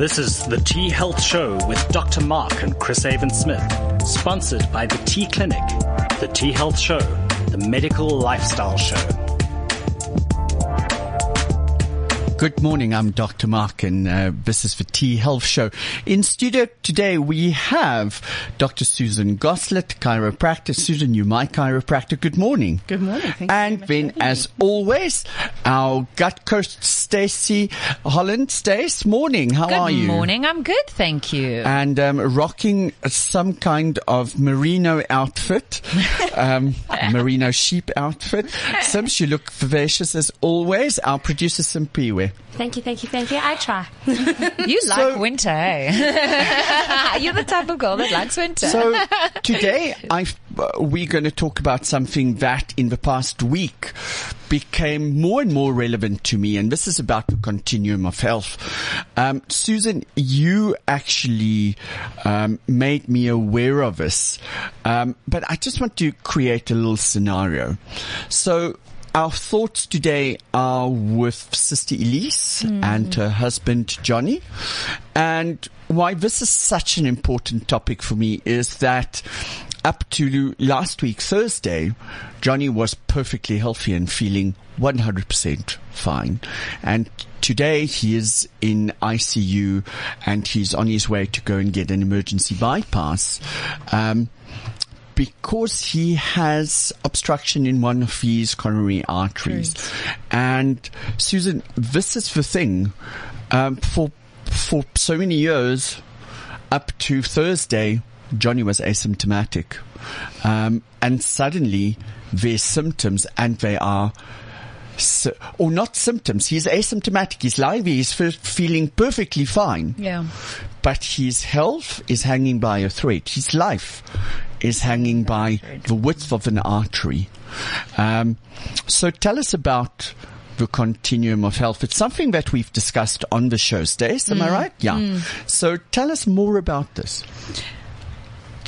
This is the T Health Show with Dr. Mark and Chris Avon Smith, sponsored by the T Clinic, the T Health Show, the medical lifestyle show. Good morning. I'm Dr. Mark and uh, this is the T Health Show. In studio today we have Dr. Susan Goslett, chiropractor. Susan, you my chiropractor. Good morning. Good morning. Thank and then as always, our gut coach Stacey Holland. Stace, morning. How Good are you? Good morning. I'm good, thank you. And um, rocking some kind of merino outfit, um, merino sheep outfit. Sims, you look vivacious as always. Our producer Simpiwe. Thank you, thank you, thank you. I try. you like winter, eh? You're the type of girl that likes winter. So today I uh, we're going to talk about something that in the past week became more and more relevant to me, and this is about the continuum of health. Um, Susan, you actually um, made me aware of this, um, but I just want to create a little scenario. So our thoughts today are with Sister Elise mm. and her husband Johnny. And why this is such an important topic for me is that up to last week, Thursday, Johnny was perfectly healthy and feeling 100% fine. And today he is in ICU and he's on his way to go and get an emergency bypass. Um, because he has obstruction in one of his coronary arteries. Right. And Susan, this is the thing. Um, for for so many years, up to Thursday, Johnny was asymptomatic, um, and suddenly there's symptoms, and they are. or not symptoms. He's asymptomatic. He's live. He's feeling perfectly fine. Yeah. But his health is hanging by a thread. His life is hanging by the width of an artery. Um, so tell us about the continuum of health. It's something that we've discussed on the show, Stace. Am mm. I right? Yeah. Mm. So tell us more about this.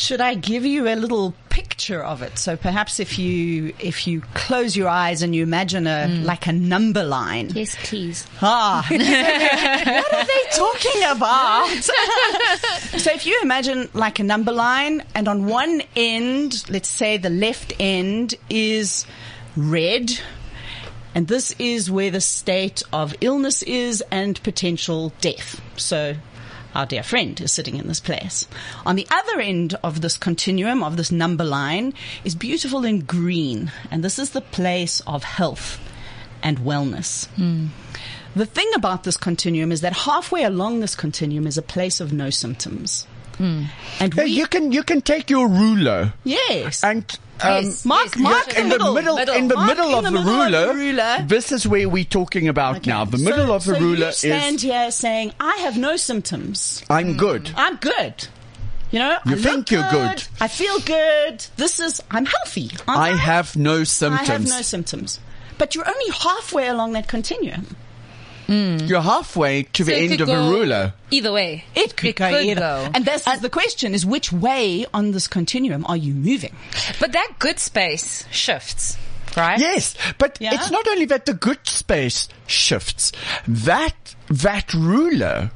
Should I give you a little picture of it? So perhaps if you if you close your eyes and you imagine a mm. like a number line. Yes, please. Ah, what are they talking about? so if you imagine like a number line, and on one end, let's say the left end is red. And this is where the state of illness is and potential death. So our dear friend is sitting in this place. On the other end of this continuum, of this number line, is beautiful in green. And this is the place of health and wellness. Mm. The thing about this continuum is that halfway along this continuum is a place of no symptoms. Mm. And we, you can you can take your ruler. Yes. And um, yes, Mark, yes, Mark in the middle, middle, in the Mark middle, of, the the ruler, of the ruler. This is where we're talking about okay. now. The so, middle of the so ruler you stand is. here saying, "I have no symptoms. I'm mm. good. I'm good." You know, you I think you're good, good. I feel good. This is, I'm healthy. I, I have no symptoms. I have no symptoms. But you're only halfway along that continuum. Mm. You're halfway to so the end of a ruler. Either way. It could, it go could either. Go. And that's uh, the question is which way on this continuum are you moving? But that good space shifts. Right? Yes, but yeah. it's not only that the good space shifts. That that ruler,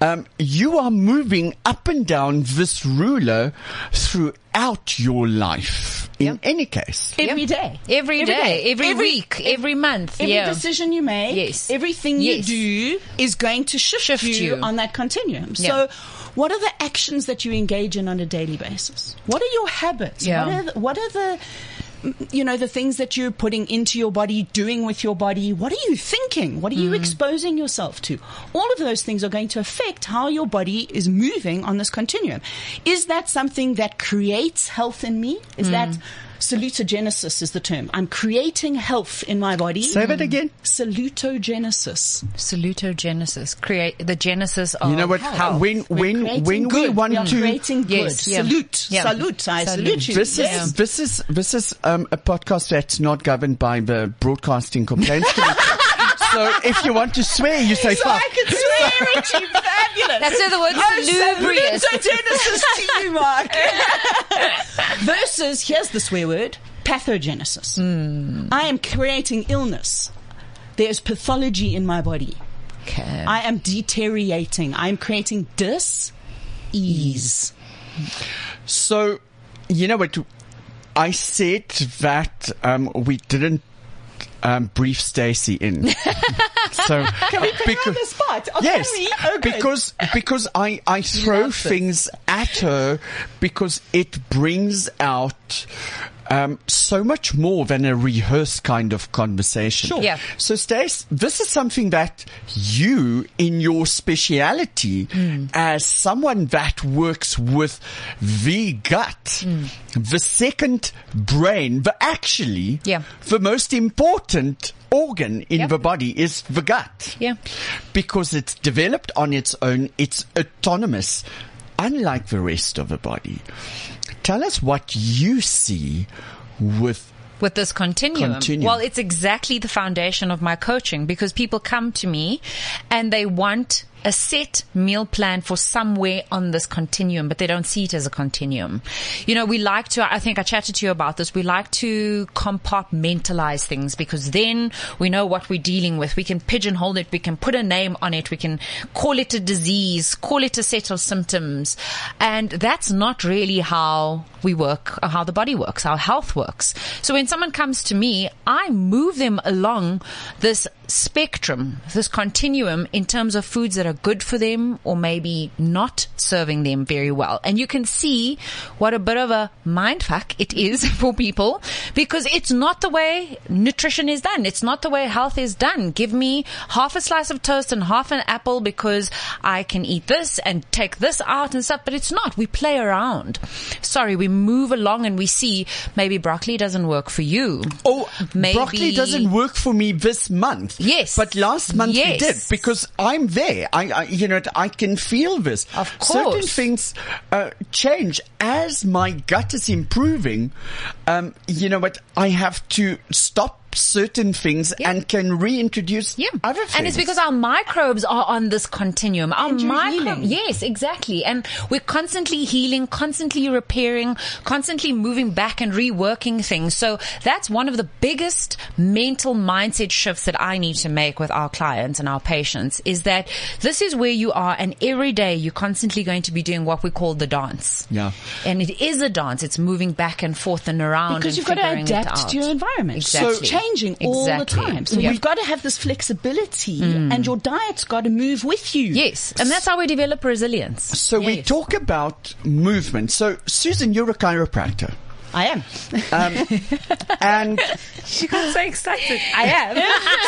um, you are moving up and down this ruler throughout your life in yep. any case. Every yep. day. Every, every day. day. Every, every week. Every, every month. Every yeah. decision you make. Yes. Everything yes. you do is going to shift, shift you, you, on that continuum. So what are the actions that you engage in on a daily basis? What are your habits? Yeah. What are the, what are the you know, the things that you're putting into your body, doing with your body. What are you thinking? What are you mm. exposing yourself to? All of those things are going to affect how your body is moving on this continuum. Is that something that creates health in me? Is mm. that Salutogenesis is the term. I'm creating health in my body. Say that again. Salutogenesis. Salutogenesis. Create the genesis of You know what? Health. When when when good. we want we are to creating good. Yes, yeah. Salute. Yeah. Salute. I salute, salute you. This yes. is this is this is um, a podcast that's not governed by the Broadcasting Complaints Committee. so if you want to swear, you say so fuck. I can swear, Richie. Fabulous. That's the word salubrious. Salutogenesis to you, Mark. Versus, here's the swear word, pathogenesis. Mm. I am creating illness. There's pathology in my body. Okay. I am deteriorating. I am creating dis ease. So, you know what? I said that um, we didn't um, brief Stacy in. so Can we put her on the spot? Oh, yes, we? Oh, because because I I throw things at her because it brings out. Um, so much more than a rehearsed kind of conversation. Sure. Yeah. So, Stace, this is something that you, in your speciality, Hmm. as someone that works with the gut, Hmm. the second brain, the actually, Yeah. the most important organ in the body is the gut. Yeah. Because it's developed on its own, it's autonomous, unlike the rest of the body. Tell us what you see with with this continuum. Continuum. Well, it's exactly the foundation of my coaching because people come to me and they want a set meal plan for somewhere on this continuum, but they don't see it as a continuum. You know, we like to, I think I chatted to you about this, we like to compartmentalize things because then we know what we're dealing with. We can pigeonhole it, we can put a name on it, we can call it a disease, call it a set of symptoms. And that's not really how we work, or how the body works, how health works. So when someone comes to me, I move them along this spectrum, this continuum in terms of foods that are good for them or maybe not serving them very well. And you can see what a bit of a mindfuck it is for people because it's not the way nutrition is done. It's not the way health is done. Give me half a slice of toast and half an apple because I can eat this and take this out and stuff, but it's not. We play around. Sorry, we move along and we see maybe broccoli doesn't work for you. Oh, Maybe- broccoli doesn't work for me this month. Yes. but last month Yes. we did because I'm there. I, I, you know, I can feel this. Of course. certain things uh, change as my gut is improving. Um, you know what? I have to stop certain things Yeah. and can reintroduce Yeah. other things. And it's because our microbes are on this continuum. Our And you're micro- healing. Yes, exactly. And we're constantly healing, constantly repairing, constantly moving back and reworking things. So that's one of the biggest mental mindset shifts that I need to make with our clients and our patients is that this is where you are and every day you're constantly going to be doing what we call the dance. Yeah. And it is a dance. It's moving back and forth and around. Because and you've got to adapt to your environment. Exactly. So changing all the time. So Yeah. you've got to have this flexibility mm. and your diet's got to move with you. Yes. And that's how we develop resilience. so we talk about movement. So Susan, you're a chiropractor. I am. Um, and She got so excited. I am.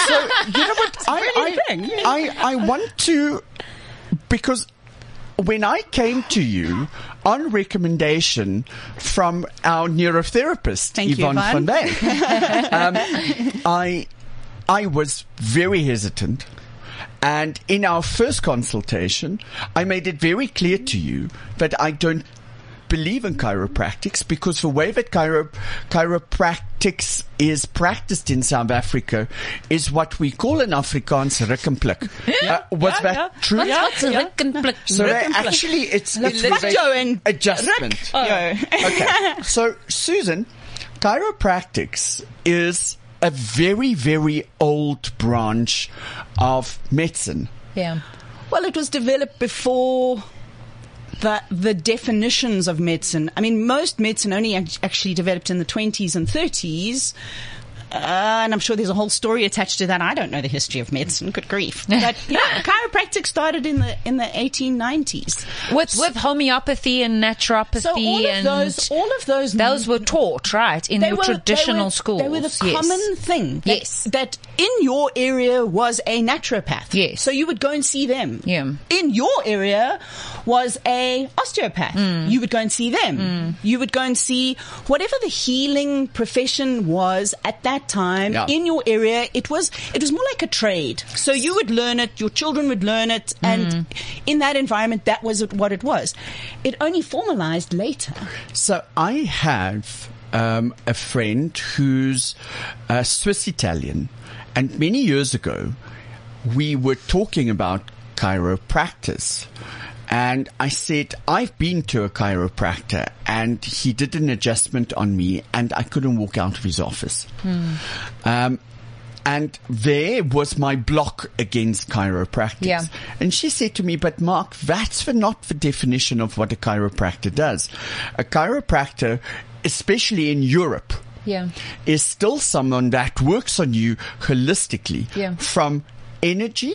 so you know what I really I, thing, yeah. I I want to because when I came to you on recommendation from our neurotherapist Thank Yvonne Yvonne. van Dijk, um, I I was very hesitant. And in our first consultation, I made it very clear to you that I don't believe in chiropractics because the way that chiro- chiropractics is practiced in South Africa is what we call in Afrikaans rikkenplik. Uh, was Yeah, that yeah. true? Yeah. What's a lick and flick? So Rikkenplik. actually, it's, it's Look, with a and adjustment. Yeah. okay. So, Susan, chiropractics is a very, very old branch of medicine. Yeah. Well, it was developed before the the definitions of medicine. I mean, most medicine only actually developed in the 20s and 30s. Uh, and I'm sure there's a whole story attached to that. I don't know the history of medicine. Good grief! But yeah, chiropractic started in the in the 1890s. With with homeopathy and naturopathy So all of those, all of those, those were taught right in your were, traditional they were, schools. They were the yes. common thing. That, Yes. That in your area was a naturopath. Yes. So you would go and see them. Yeah. In your area was a osteopath. Mm. You would go and see them. You would go and see whatever the healing profession was at that time Yeah. in your area. It was it was more like a trade. So you would learn it. Your children would learn it, and Mm. in that environment, that was what it was. It only formalized later. So I have um, a friend who's uh, Swiss Italian, and many years ago, we were talking about chiropractors. And I said, I've been to a chiropractor and he did an adjustment on me and I couldn't walk out of his office. Um, and there was my block against chiropractic. Yeah. And she said to me, but Mark, that's for not the definition of what a chiropractor does. A chiropractor, especially in Europe, Yeah. is still someone that works on you holistically Yeah. Hmm. from energy.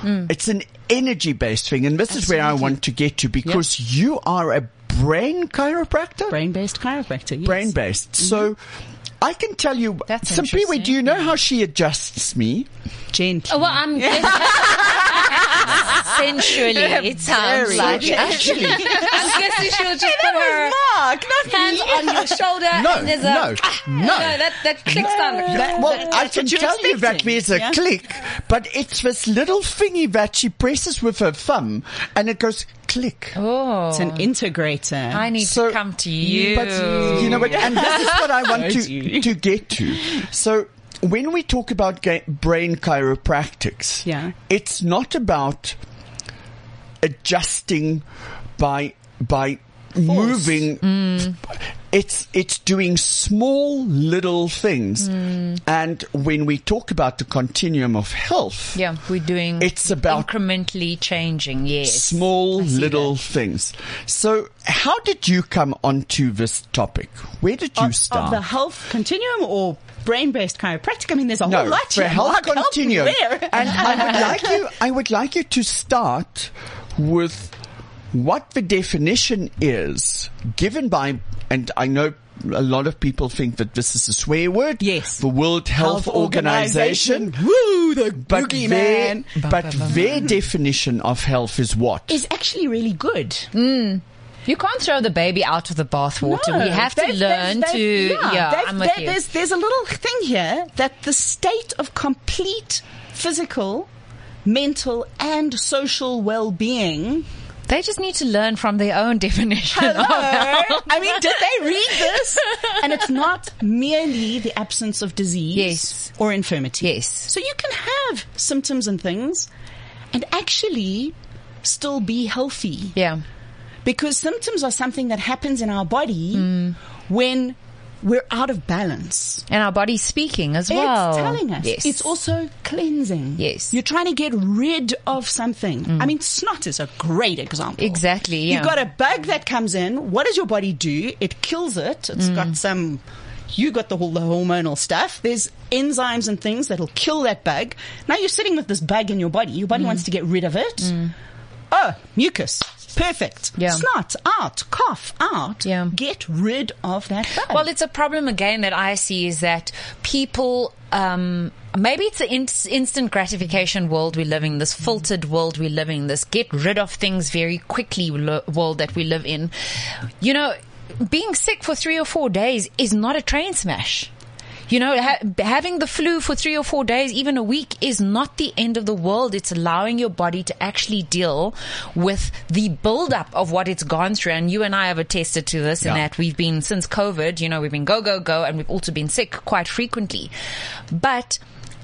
Mm. It's an energy based thing. And this is where I want to get to because you are a brain chiropractor Brain based chiropractor. Yes. brain based. Mm-hmm. So I can tell you, That's so Pee-wee, do you know how she adjusts me? Gently. Oh, well, I'm sensually. It sounds like. Actually, I'm guessing she'll just put her Mark, not hands me. on your shoulder No, and there's a no, ah, no. no that that clicks down. That- well, I that's can what you're tell you that expecting, there's a yeah? click, but it's this little thingy that she presses with her thumb and it goes click. Oh. It's an integrator. I need So- to come to mm, you. But you know what? And this is what I want to to get to. So when we talk about ga- brain chiropractics, Yeah. it's not about adjusting by by moving. Mm. It's it's doing small little things, Mm. and when we talk about the continuum of health, yeah, we're doing. It's about- incrementally changing. Yes. small little things. So, how did you come onto this topic? Where did you of, start? of the health continuum or brain based chiropractic? I mean, there's a no, whole lot for here. health Mark, help me continuum. where? And I would like you, I would like you to start with what the definition is given by, and I know a lot of people think that this is a swear word. Yes. The World Health, Health Organization. Organization. Woo, the But their, but their definition of health is what? is actually really good. Hmm. You can't throw the baby out of the bathwater. No, we have to they've- learn they've- to. they've- Yeah, I'm with you. There's, there's a little thing here that the state of complete physical, mental, and social well-being. They just need to learn from their own definition. Hello. I mean, did they read this? And it's not merely the absence of disease Yes. or infirmity. Yes. So you can have symptoms and things and actually still be healthy. Yeah. Because symptoms are something that happens in our body Mm. when we're out of balance. And our body's speaking as well. It's telling us. Yes. It's also cleansing. Yes. Mm. You're trying to get rid of something. I mean, snot is a great example. Exactly, yeah. You've got a bug that comes in. What does your body do? It kills it. It's Mm. got some. You got the whole the hormonal stuff. There's enzymes and things that'll kill that bug. Now you're sitting with this bug in your body. Your Mm. body wants to get rid of it. Oh, mucus. Perfect. Yeah. Snot out. Cough out. Yeah. Get rid of that bug. Well, it's a problem again that I see is that people, um, maybe it's the in- instant gratification world we live in, this filtered world we live in, this get rid of things very quickly world that we live in. You know, being sick for three or four days is not a train smash. You know, ha- having the flu for three or four days, even a week, is not the end of the world. It's allowing your body to actually deal with the buildup of what it's gone through. And you and I have attested to this in that we've been, since COVID, you know, we've been go, go, go, and we've also been sick quite frequently. But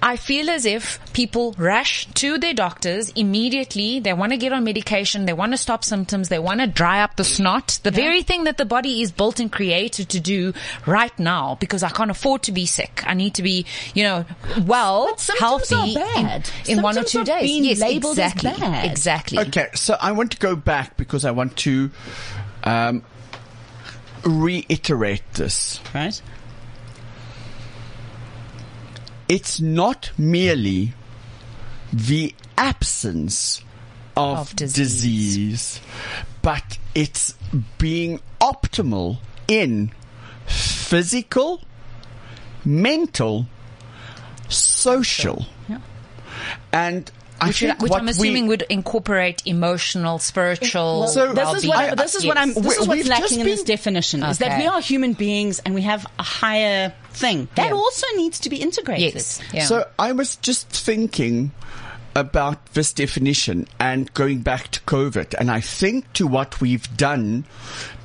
I feel as if people rush to their doctors immediately. They want to get on medication. They want to stop symptoms. They want to dry up the snot. The very thing that the body is built and created to do right now because I can't afford to be sick. I need to be, you know, well, But symptoms healthy are in, bad. in one or two are days. being yes, labeled as exactly. bad. Exactly. Okay, so I want to go back because I want to um, reiterate this. right. It's not merely the absence of, Of disease. disease, but it's being optimal in physical, mental, social. Yeah. And I Which, think which I'm we- assuming would incorporate emotional, spiritual. So- this is what well-being. this is what I'm Yes. this is We- what's lacking just in this been- definition is that we are human beings and we have a higher thing that Yeah. also needs to be integrated. Yes. Yeah. So I was just thinking about this definition and going back to COVID, and I think to what we've done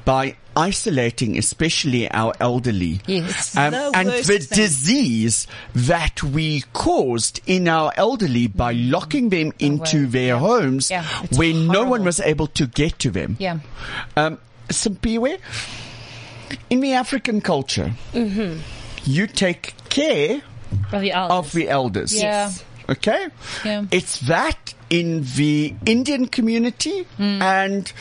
by isolating, especially our elderly, Yes. um, The and the thing. disease that we caused in our elderly by locking them into their homes Yeah, where no one was able to get to them. yeah. Um, Simpiwe, in the African culture, Mm-hmm. you take care Of the elders. of the elders. Yeah. Okay? Yeah. It's that in the Indian community Hmm. and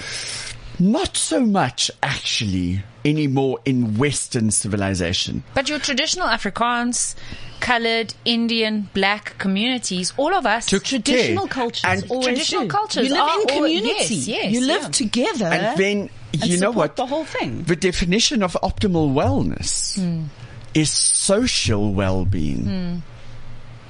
not so much actually anymore in Western civilization. But your traditional Afrikaans, coloured, Indian, black communities, all of us. Took Traditional care. cultures And, Traditional do. cultures You live are in all- community. yes, yes, you live yeah. together. and then, and you know what? The whole thing. The definition of optimal wellness Hmm. is social well-being.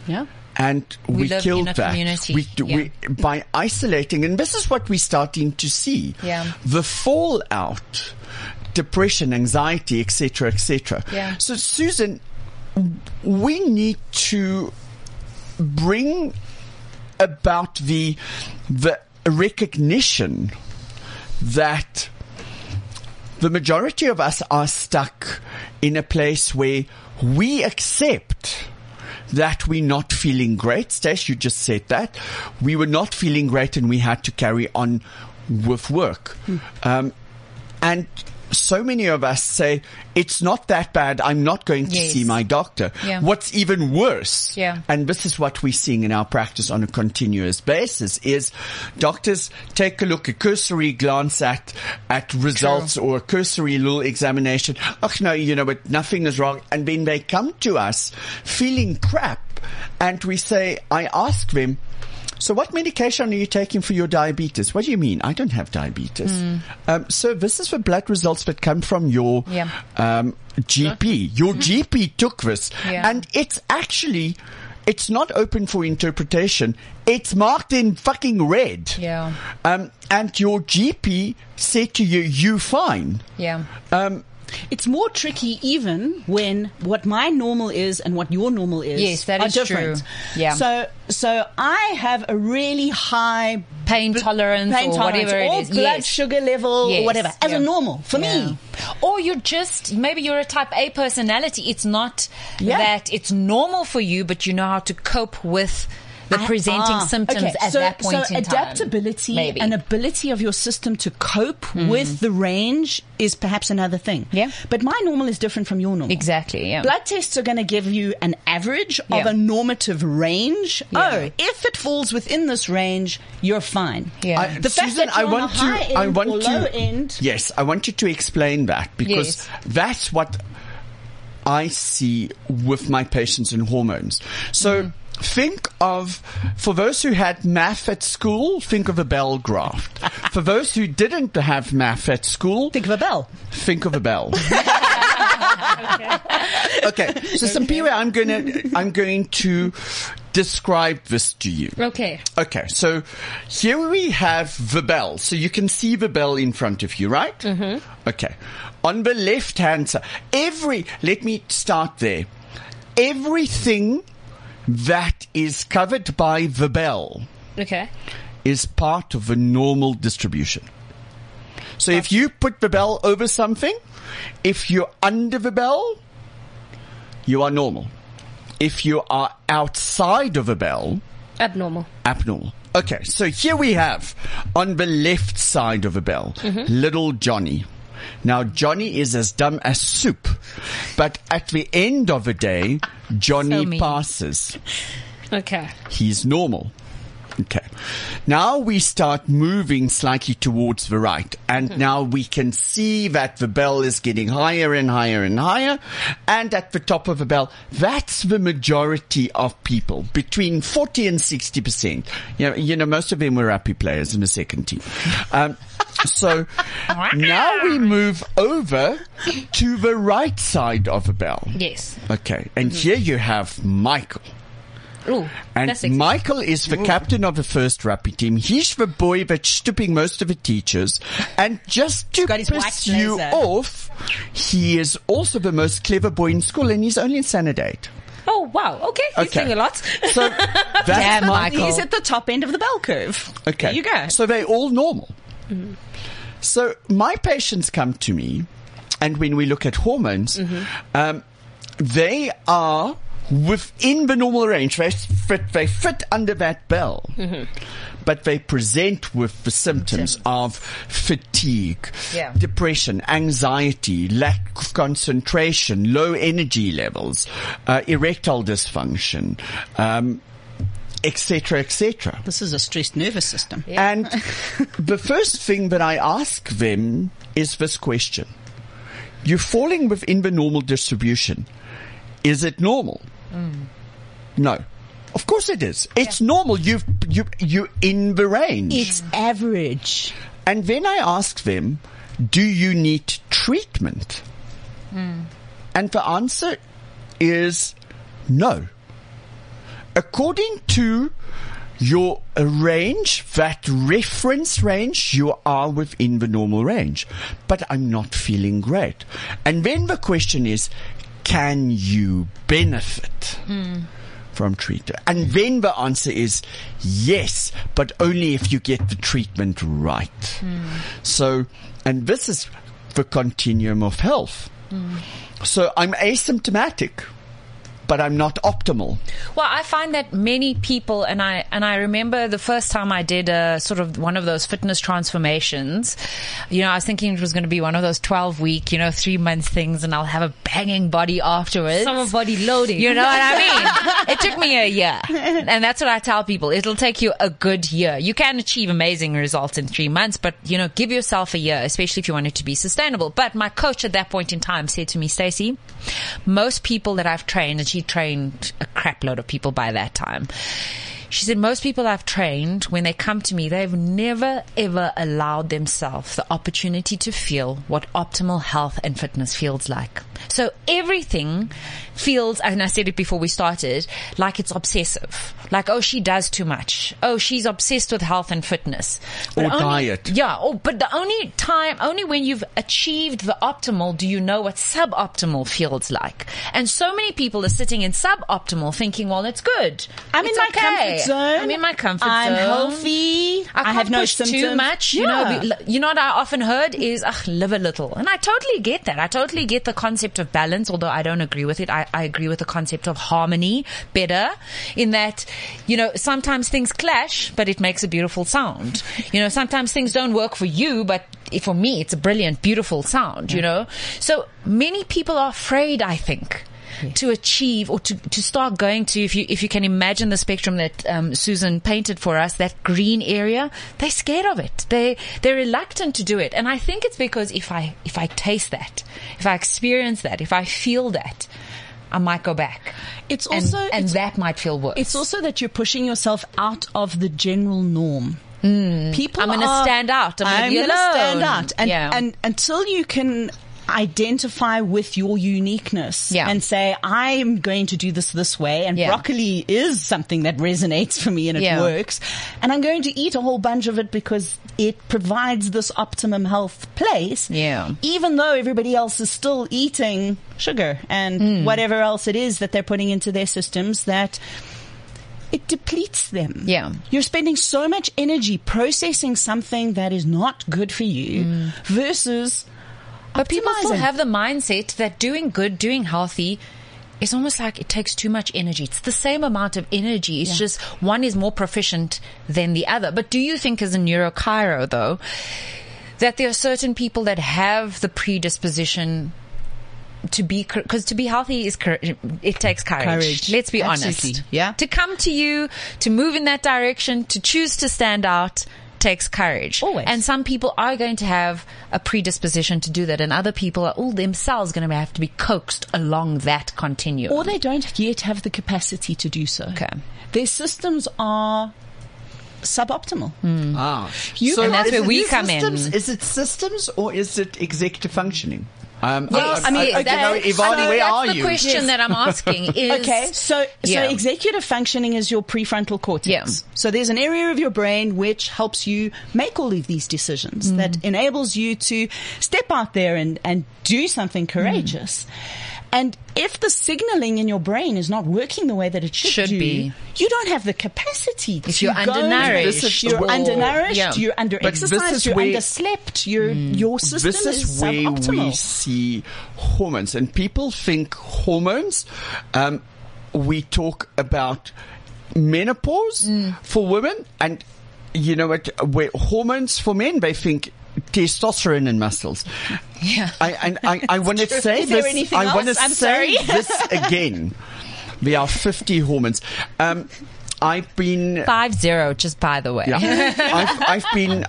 yeah. And we, We killed that. community, We, do- we, by isolating, and this is what we're starting to see. Yeah. The fallout, depression, anxiety, etc., etc. Yeah. So, Susan, we need to bring about the the recognition that the majority of us are stuck in a place where we accept that we're not feeling great. Stace, you just said that. We were not feeling great and we had to carry on with work. Um, and so many of us say, it's not that bad. I'm not going to Yes. see my doctor. Yeah. What's even worse? Yeah. And this is what we're seeing in our practice on a continuous basis is doctors take a look, a cursory glance at, at results or a cursory little examination. Oh no, you know, but nothing is wrong. And then they come to us feeling crap and we say, I ask them, so what medication are you taking for your diabetes? What do you mean? I don't have diabetes. Um, so this is the blood results that come from your Yeah. um, GP. Your GP took this, Yeah. and it's actually. It's not open for interpretation. It's marked in fucking red. Yeah. Um, and your GP said to you, you fine. Yeah. Um, It's more tricky even when what my normal is and what your normal is Yes, that are is different. true. Yeah. So so I have a really high Pain tolerance pain or tolerance whatever or is. blood Yes. sugar level Yes, or whatever as yeah. a normal for Yeah. me. Or you're just, maybe you're a type A personality. It's not Yeah. that it's normal for you, but you know how to cope with the presenting ah, symptoms okay. at so, that point so in time. adaptability Maybe. and ability of your system to cope with the range is perhaps another thing. Yeah. But my normal is different from your normal. Exactly, yeah. Blood tests are going to give you an average of a normative range. Yeah. Oh, if it falls within this range, you're fine. Yeah. I- The fact that I you're on want a to. end I want or to. low end- Yes, I want you to explain that because Yes. that's what I see with my patients and hormones. So. Mm. Think of, for those who had math at school, think of a bell graft. for those who didn't have math at school, Think of a bell. think of a bell. okay. okay. So Simpiwe, I'm going to, I'm going to describe this to you. Okay. Okay, so here we have the bell. So you can see the bell in front of you, right? Mm-hmm. Okay. On the left hand side, every, let me start there. Everything that is covered by the bell Okay. is part of a normal distribution. So if you put the bell over something, if you're under the bell, you are normal. If you are outside of a bell, Abnormal. abnormal. Okay, so here we have on the left side of a bell, mm-hmm. little Johnny. Now Johnny is as dumb as soup, but at the end of the day, Johnny So passes. Okay. He's normal. Okay. Now we start moving slightly towards the right and now we can see that the bell is getting higher and higher and higher and at the top of the bell, that's the majority of people between 40 and 60%. You know, you know most of them were happy players in the second team. Um, so now we move over to the right side of the bell. Yes. Okay. And here you have Michael. Ooh. And. Michael is the captain of the first rugby team. He's the boy that's stooping most of the teachers. And just to got his white piss you off, he is also the most clever boy in school and he's only in standard eight. Oh wow. Okay. He's Okay. doing a lot. So that's Damn, Michael. He's at the top end of the bell curve. Okay. There you go. So they're all normal. So my patients come to me, and when we look at hormones, um, they are within the normal range. They fit, they fit under that bell. But they present with the symptoms of fatigue, Yeah. depression, anxiety, lack of concentration, low energy levels, uh, erectile dysfunction, um, etc., etc. This is a stressed nervous system. And the first thing that I ask them is this question. You're falling within the normal distribution. Is it normal? Mm. No. Of course it is. It's normal. You've, you, you're in the range. It's average. And then I ask them, do you need treatment? Hmm. And the answer is no. According to your range, that reference range, you are within the normal range. But I'm not feeling great. And then the question is, can you benefit? Hmm. from treatment? And then the answer is yes, but only if you get the treatment right. Hmm. So, and this is the continuum of health. Hmm. So I'm asymptomatic, but I'm not optimal. Well, I find that many people, and I and I remember the first time I did a sort of one of those fitness transformations. You know, I was thinking it was going to be one of those twelve week, you know, three month things, and I'll have a banging body afterwards. Summer body loading. You know what I mean? it took me a year. And that's what I tell people. It'll take you a good year. You can achieve amazing results in three months, but you know, give yourself a year, especially if you want it to be sustainable. But my coach at that point in time said to me, Stacey, most people that I've trained, and trained a crap load of people by that time. She said, most people I've trained, when they come to me, they've never ever allowed themselves the opportunity to feel what optimal health and fitness feels like. So everything feels, and I said it before we started, like it's obsessive. Like, oh, she does too much. Oh, she's obsessed with health and fitness. Or only- diet. Yeah. Oh, but the only time, only when you've achieved the optimal do you know what suboptimal feels like. And so many people are sitting in suboptimal thinking, well, it's good. I'm It's in my okay. comfort zone. I'm in my comfort I'm zone. healthy. I, can't have no symptoms. too much. You know, you know what I often heard is, ugh, live a little. And I totally get that. I totally get the concept of balance, although I don't agree with it. I, I agree with the concept of harmony better in that, you know, sometimes things clash, but it makes a beautiful sound. You know, sometimes things don't work for you, but for me, it's a brilliant, beautiful sound, you know? So many people are afraid, I think to achieve or to, to start going to if you if you can imagine the spectrum that um, Susan painted for us that green area they're scared of it. They they're reluctant to do it. And I think it's because if I if I taste that if I experience that if I feel that I might go back. It's also and it's, that might feel worse. it's also that you're pushing yourself out of the general norm. People, I'm gonna stand out. I'm gonna be gonna stand out, and Yeah. and until you can identify with your uniqueness Yeah. and say I'm going to do this this way and Yeah. broccoli is something that resonates for me and it Yeah. works and I'm going to eat a whole bunch of it because it provides this optimum health place Yeah. even though everybody else is still eating sugar and Hmm. whatever else it is that they're putting into their systems that it depletes them. Yeah. You're spending so much energy processing something that is not good for you versus But people still have the mindset that doing good, doing healthy, is almost like it takes too much energy. It's the same amount of energy. It's just one is more proficient than the other. But do you think as a neurochiro though, that there are certain people that have the predisposition to be, because to be healthy is, it takes courage. Courage. Let's be Absolutely. honest. Yeah. To come to you, to move in that direction, to choose to stand out, takes courage. Always. And some people are going to have a predisposition to do that, and other people are all themselves going to have to be coaxed along that continuum. or they don't yet have the capacity to do so. Okay. Their systems are suboptimal. Ah. You And that's is where it we come in. Is it systems or is it executive functioning? Um, Yes, I mean, I, okay, you know, I Yvonne, where that's are the you? question Yes. that I'm asking. Is Okay, so Yeah. so executive functioning is your prefrontal cortex. Yeah. So there's an area of your brain which helps you make all of these decisions Mm. that enables you to step out there and and do something courageous. And if the signaling in your brain is not working the way that it should, Should do, be. you don't have the capacity If to you're go undernourished This is You're or- undernourished. Yeah. You're But this underexercised. is You're where- underslept. Your your system this is, is where suboptimal. we see hormones, and people think hormones. Um, we talk about menopause Mm. for women and you know what, where hormones for men, they think testosterone and muscles. Yeah. I, and I, I want to say Is this. I want to say sorry. this again. We are 50 hormones. Um, I've been Five zero, just by the way. yeah. I've, I've been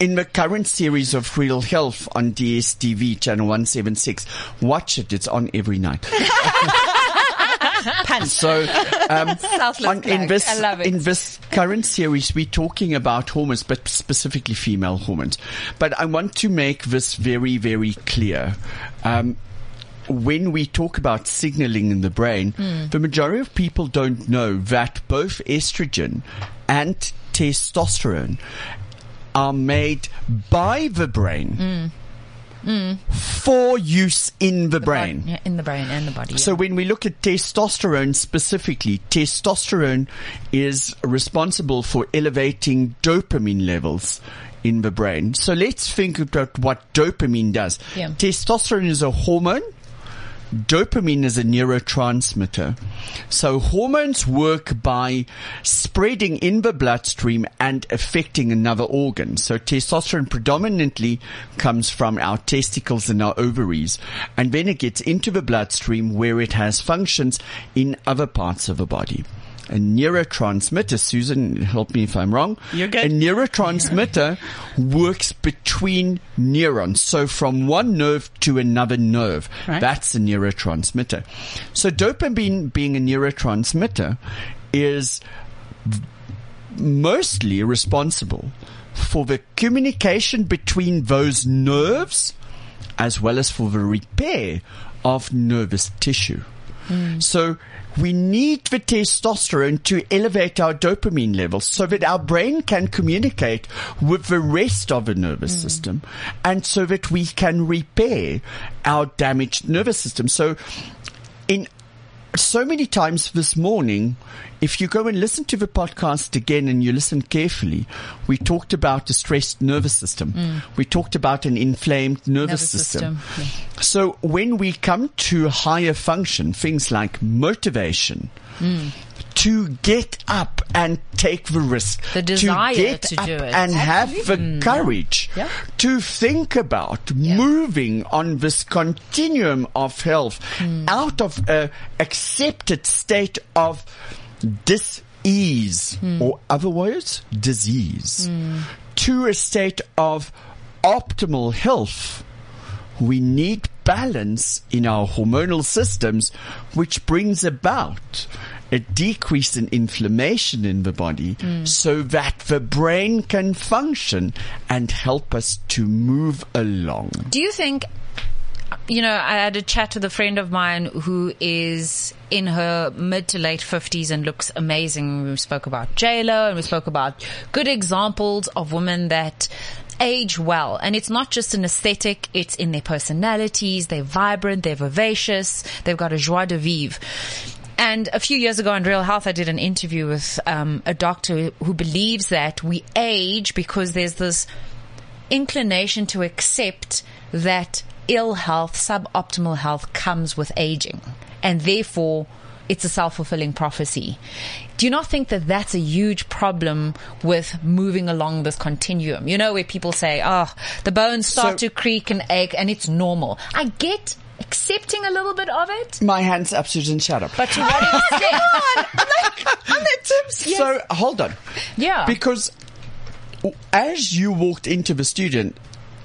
in the current series of Real Health on DSTV channel 176. Watch it. It's on every night. So, um, on, in this I love it. in this current series, we're talking about hormones, but specifically female hormones. But I want to make this very, very clear. Um, when we talk about signaling in the brain, Hmm. the majority of people don't know that both estrogen and testosterone are made by the brain for use in the brain. Yeah, in the brain and the body. So yeah. when we look at testosterone specifically, testosterone is responsible for elevating dopamine levels in the brain. So let's think about what dopamine does. Yeah. Testosterone is a hormone. Dopamine is a neurotransmitter. So hormones work by spreading in the bloodstream and affecting another organ. So testosterone predominantly comes from our testicles and our ovaries. And then it gets into the bloodstream where it has functions in other parts of the body. A neurotransmitter, Susan, help me if I'm wrong. You're good. A neurotransmitter works between neurons. So from one nerve to another nerve. Right. That's a neurotransmitter. So dopamine being a neurotransmitter is mostly responsible for the communication between those nerves as well as for the repair of nervous tissue. Mm. So we need the testosterone to elevate our dopamine levels so that our brain can communicate with the rest of the nervous mm. system and so that we can repair our damaged nervous system. So in so many times this morning, if you go and listen to the podcast again and you listen carefully, we talked about a stressed nervous system. Mm. We talked about an inflamed nervous, Nervous system. system, So when we come to higher function, things like motivation, mm. to get up and take the risk, The desire to get to up do it. and have the mm. courage Yeah. to think about moving on this continuum of health out of a accepted state of dis-ease hmm. or otherwise disease. Hmm. To a state of optimal health we need balance in our hormonal systems, which brings about a decrease in inflammation in the body hmm. so that the brain can function and help us to move along. Do you think, you know, I had a chat with a friend of mine who is in her mid to late 50s and looks amazing. We spoke about JLo and we spoke about good examples of women that age well. And it's not just an aesthetic, it's in their personalities. They're vibrant, they're vivacious, they've got a joie de vivre. And a few years ago on Real Health, I did an interview with um, a doctor who believes that we age because there's this inclination to accept that ill health, suboptimal health comes with aging. And therefore, it's a self-fulfilling prophecy. Do you not think that that's a huge problem with moving along this continuum? You know, where people say, oh, the bones start So- to creak and ache and it's normal. I get accepting a little bit of it, My hands up, Susan, shut up. but to what extent? on that terms. So hold on. Yeah. Because as you walked into the studio,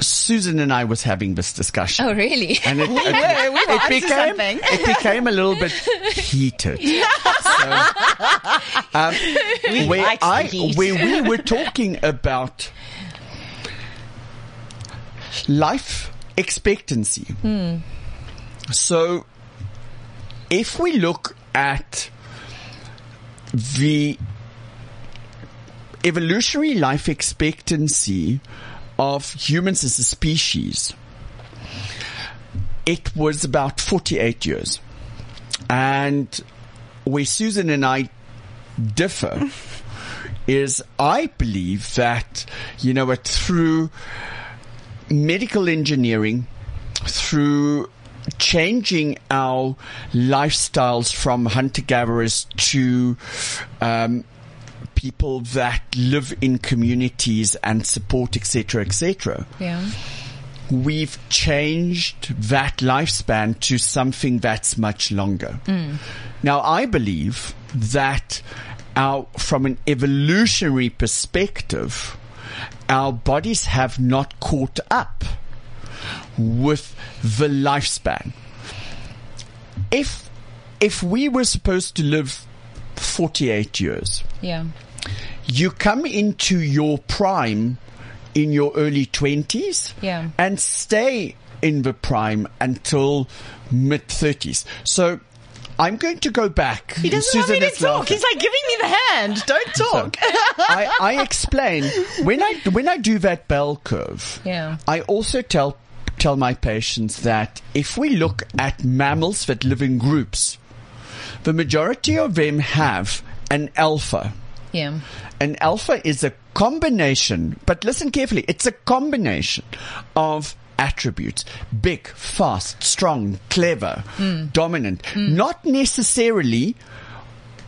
Susan and I was having this discussion. oh, really? And it, it, were. We were it became something. it became a little bit heated. So, um, where likes I heat. where we were talking about life expectancy. So, if we look at the evolutionary life expectancy of humans as a species, it was about 48 years. And where Susan and I differ is I believe that, you know, what, through medical engineering, through changing our lifestyles from hunter gatherers to um, people that live in communities and support, etc., etc. Yeah. We've changed that lifespan to something that's much longer. Mm. Now, I believe that our, from an evolutionary perspective, our bodies have not caught up with the lifespan. If, if we were supposed to live 48 years, Yeah. You come into your prime in your early 20s Yeah. and stay in the prime until mid 30s. So I'm going to go back. He doesn't want me to talk. He's like giving me the hand. Don't talk. I, I explain when I when I do that bell curve. Yeah. I also tell tell my patients that if we look at mammals that live in groups, the majority of them have an alpha. Yeah. An alpha is a combination, but listen carefully, it's a combination of attributes. Big, fast, strong, clever, dominant. Not necessarily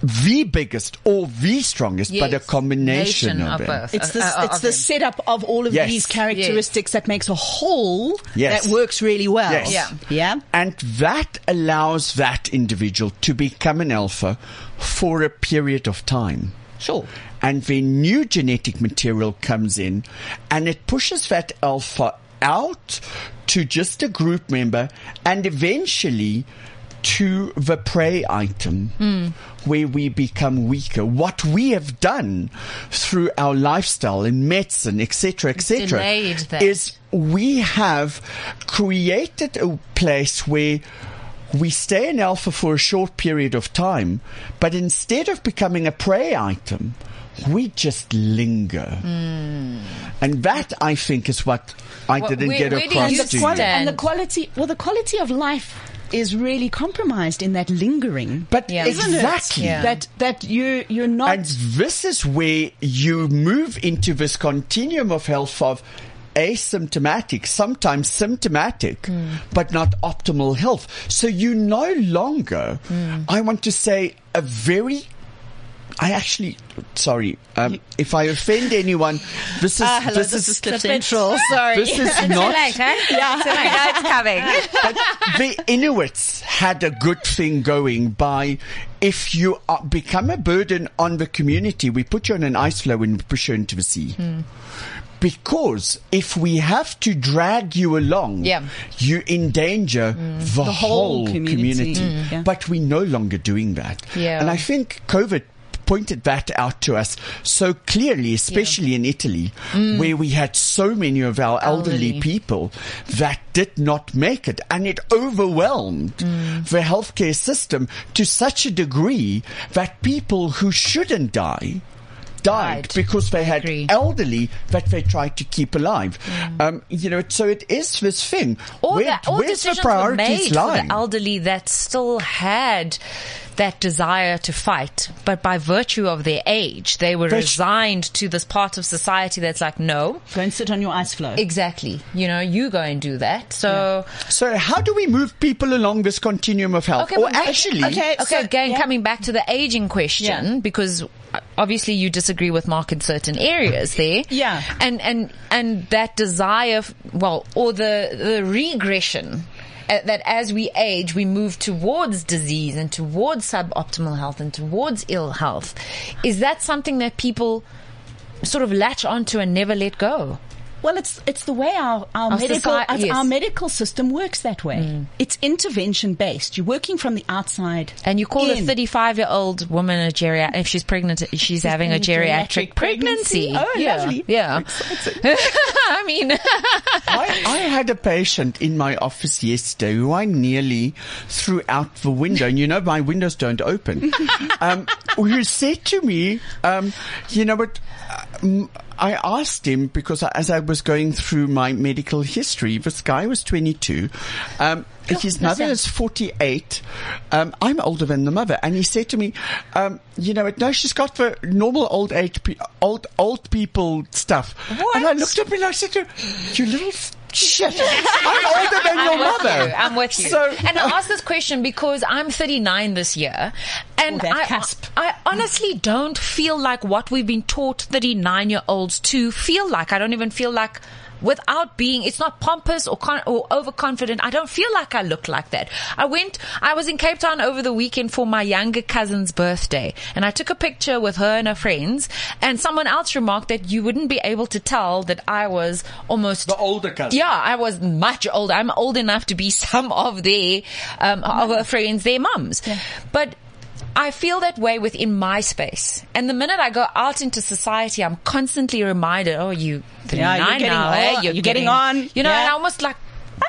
the biggest or the strongest, but a combination Nation of, of them. both. It's the, Uh, uh, it's of the setup of all of Yes. these characteristics that makes a whole Yes. that works really well. Yes. Yeah. Yeah. And that allows that individual to become an alpha for a period of time. Sure. and then new genetic material comes in and it pushes that alpha out to just a group member and eventually to the prey item where we become weaker. What we have done through our lifestyle and medicine, etc., etc., is we have created a place where we stay in alpha for a short period of time, but instead of becoming a prey item, we just linger. Hmm. And that, I think, is what I What- didn't where- get where do across you to Quali- you. and the quality, well, the quality of life is really compromised in that lingering. But Yeah. Isn't it? exactly. Yeah. That that you you're not. And this is where you move into this continuum of health of asymptomatic, sometimes symptomatic, but not optimal health. So you no longer, I want to say, a very I actually, sorry, um, if I offend anyone, this is Ah, hello, this, this, is, is Cliff Central. Sorry. this is Too not late, huh? Yeah. Too late. Now it's coming. but the Inuits had a good thing going by if you are, become a burden on the community, we put you on an ice floe and push you into the sea. Because if we have to drag you along, Yeah. you endanger mm. the, whole whole, community. community. Mm. Yeah. But we're no longer doing that. Yeah. And I think COVID pointed that out to us so clearly, especially in Italy, mm. where we had so many of our elderly, Elderly. people that did not make it and it overwhelmed mm. the healthcare system to such a degree that people who shouldn't die died Died. because they had agree. elderly that they tried to keep alive. Um, you know, so it is this thing. Or, Where, that, or where's the priorities lying? for the elderly that still had that desire to fight, but by virtue of their age, they were They sh- resigned to this part of society that's like, no, Go and sit on your ice floe. exactly. You know, you go and do that. So, so how do we move people along this continuum of health? Okay, or actually, okay. okay, So- again, yeah. coming back to the aging question, Yeah. because obviously you disagree with Mark in certain areas there. Yeah. And, and, and that desire, well, or the, the regression. That as we age, we move towards disease and towards suboptimal health and towards ill health. Is that something that people sort of latch onto and never let go? Well, it's it's the way our our, Our medical society- yes. our medical system works that way. It's intervention based. You're working from the outside. And you call in. a 35 year old woman a geriatric, if she's pregnant, she's, having a having a geriatric, geriatric pregnancy. pregnancy. Oh, yeah. lovely. Yeah. I mean, I, I had a patient in my office yesterday who I nearly threw out the window, and you know my windows don't open. Um, who said to me, um, "You know what?" Um, I asked him because as I was going through my medical history, this guy was 22. Um, his mother is 48. Um, I'm older than the mother, and he said to me, um, "You know what? No, she's got the normal old age, old old people stuff." And I What? looked up and I said to her, "You little." F- Shit, I'm older than your I'm with mother. you. I'm with you. So, and I ask this question because I'm 39 this year, and Oh, that I, cusp. I honestly don't feel like what we've been taught 39 year olds to feel like. I don't even feel like. Without being, it's not pompous or con- or overconfident. I don't feel like I look like that. I went, I was in Cape Town over the weekend for my younger cousin's birthday, and I took a picture with her and her friends. And someone else remarked that you wouldn't be able to tell that I was almost the older cousin. yeah, I was much older. I'm old enough to be some of their, um, of her friends, their mums. But I feel that way within my space. And the minute I go out into society, I'm constantly reminded, oh, you 39 Yeah, you're getting now, eh? old. You're getting on. You know, Yeah. and I almost like,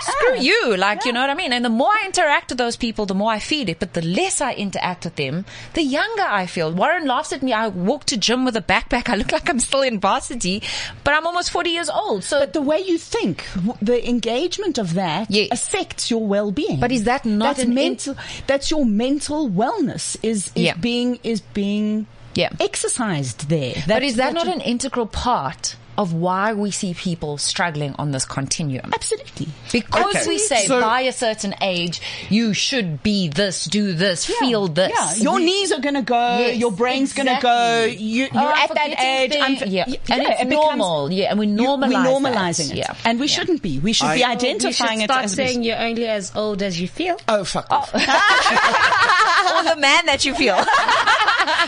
screw you. Like, you know what I mean? And the more I interact with those people, the more I feel it. But the less I interact with them, the younger I feel. Warren laughs at me. I walk to gym with a backpack. I look like I'm still in varsity, but I'm almost 40 years old. So But the way you think, the engagement of that Yes. affects your well-being. But is that not that's an in- mental? that's your mental wellness is is Yeah. being is being Yeah. exercised there. But That- is that not an integral part of why we see people struggling on this continuum? absolutely? Because Okay, we say so- by a certain age, you should be this, do this, feel this. Yeah, your knees are going to go. Yes, your brain's going to go. You, Oh, you're I'm at that forgetting age. I'm things. f- yeah. y- and yeah, it's it becomes- normal. yeah, and we you- normalize We're that. normalizing it, Yeah. and we Yeah. shouldn't be. We should I- be Oh, you identifying should it start as saying you're only as old as you feel. Oh fuck off. Oh. or the man that you feel.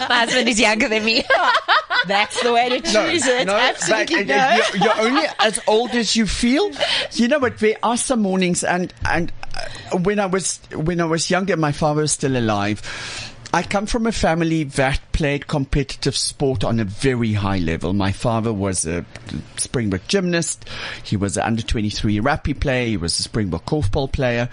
My husband is younger than me. That's the way to choose it. no, Absolutely but, uh. You're, you're only as old as you feel. You know what? There are some mornings, and and uh, when I was when I was younger, my father was still alive. I come from a family that played competitive sport on a very high level. My father was a Springbok gymnast. He was an under 23 rugby player. He was a Springbok golfball player.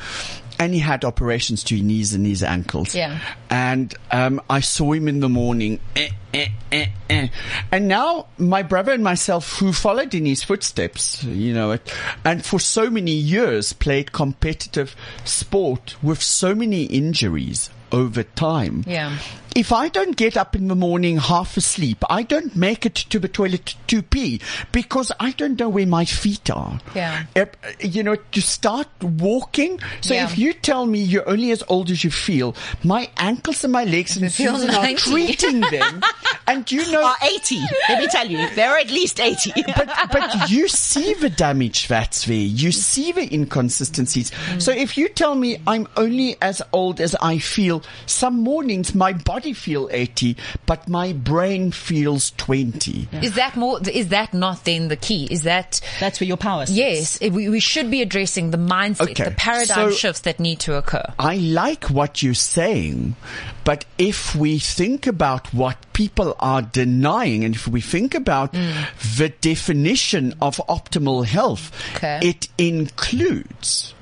And he had operations to his knees and his ankles. Yeah. And um, I saw him in the morning. Eh, eh, eh, eh. And now my brother and myself, who followed in his footsteps, you know, and for so many years played competitive sport with so many injuries over time. Yeah. If I don't get up in the morning half asleep, I don't make it to the toilet to pee because I don't know where my feet are. Yeah. Uh, you know, to start walking. So Yeah. if you tell me you're only as old as you feel, my ankles and my legs and feel Susan are 90. treating them. and you know, Are 80. Let me tell you, they're at least 80. but but you see the damage that's there. You see the inconsistencies. So if you tell me I'm only as old as I feel, some mornings my body feel 80, but my brain feels 20. Is that more? Is that not then the key? Is that That's where your power sits. yes? Eh, we, we should be addressing the mindset, Okay, the paradigm so- shifts that need to occur. I like what you're saying, but if we think about what people are denying and if we think about mm. the definition of optimal health, Okay. it includes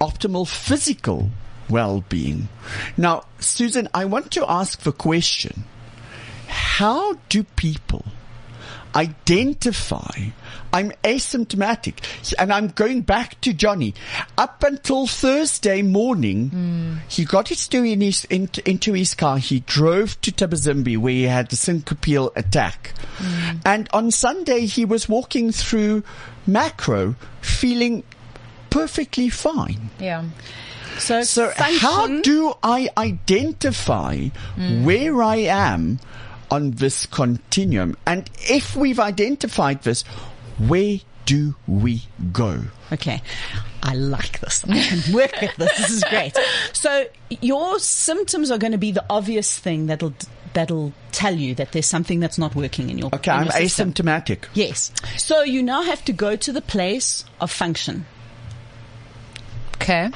optimal physical well-being. Now, Susan, I want to ask the question, how do people identify I'm asymptomatic and I'm going back to Johnny. Up until Thursday morning, hmm. he got his story in his, in, into his car. He drove to Thabazimbi where he had the syncopial attack. Hmm. And on Sunday, he was walking through Makro feeling perfectly fine. Yeah. So, So how do I identify hmm. where I am on this continuum? And if we've identified this, where do we go? Okay. I like this. I can work with this. This is great. So your symptoms are going to be the obvious thing that'll that'll tell you that there's something that's not working in your Okay, in I'm system. asymptomatic. Yes. So you now have to go to the place of function. Okay.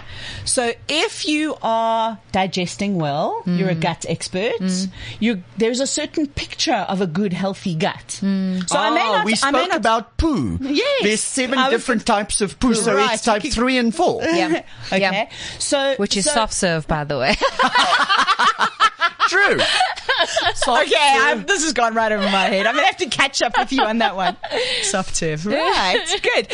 So if you are digesting well, you're a mm. gut expert. Mm. You there's a certain picture of a good healthy gut. Mm. So I may Ah, not. we I may spoke not, about poo. Yes. There's seven I was- different types of poo, so Right, it's type three and four. Yeah. Okay. Yeah. So Which is so, soft serve, by the way. True. Soft Okay. I'm, this has gone right over my head. I'm gonna have to catch up with you on that one. Soft serve, right? Good,